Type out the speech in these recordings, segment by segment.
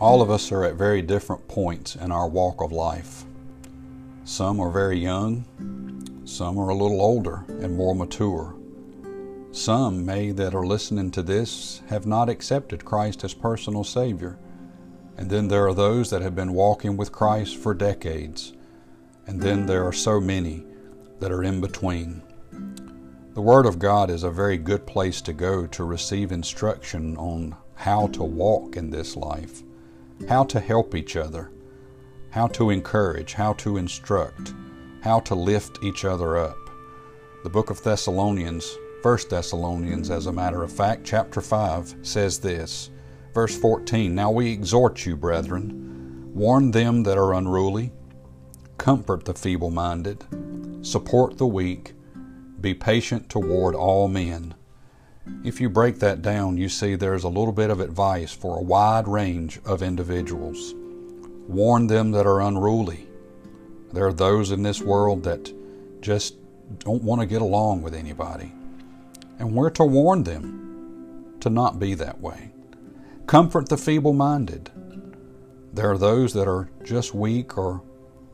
All of us are at very different points in our walk of life. Some are very young, some are a little older and more mature. Some may that are listening to this have not accepted Christ as personal Savior. And then there are those that have been walking with Christ for decades. And then there are so many that are in between. The Word of God is a very good place to go to receive instruction on how to walk in this life how to help each other, how to encourage, how to instruct, how to lift each other up. The book of Thessalonians, 1 Thessalonians, as a matter of fact, chapter 5, says this. Verse 14 Now we exhort you, brethren, warn them that are unruly, comfort the feeble minded, support the weak, be patient toward all men. If you break that down, you see there's a little bit of advice for a wide range of individuals. Warn them that are unruly. There are those in this world that just don't want to get along with anybody. And we're to warn them to not be that way. Comfort the feeble minded. There are those that are just weak or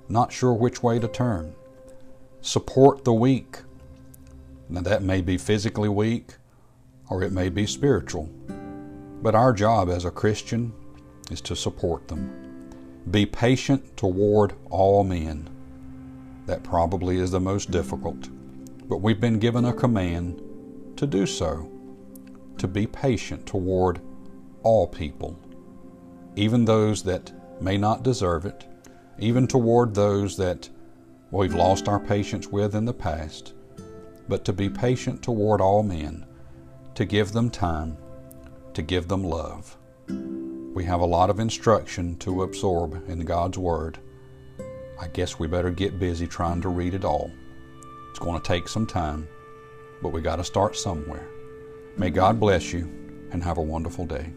not sure which way to turn. Support the weak. Now, that may be physically weak, or it may be spiritual. But our job as a Christian is to support them. Be patient toward all men. That probably is the most difficult. But we've been given a command to do so, to be patient toward all people, even those that may not deserve it, even toward those that we've lost our patience with in the past, but to be patient toward all men to give them time, to give them love. We have a lot of instruction to absorb in God's Word. I guess we better get busy trying to read it all. It's going to take some time, but we got to start somewhere. May God bless you and have a wonderful day.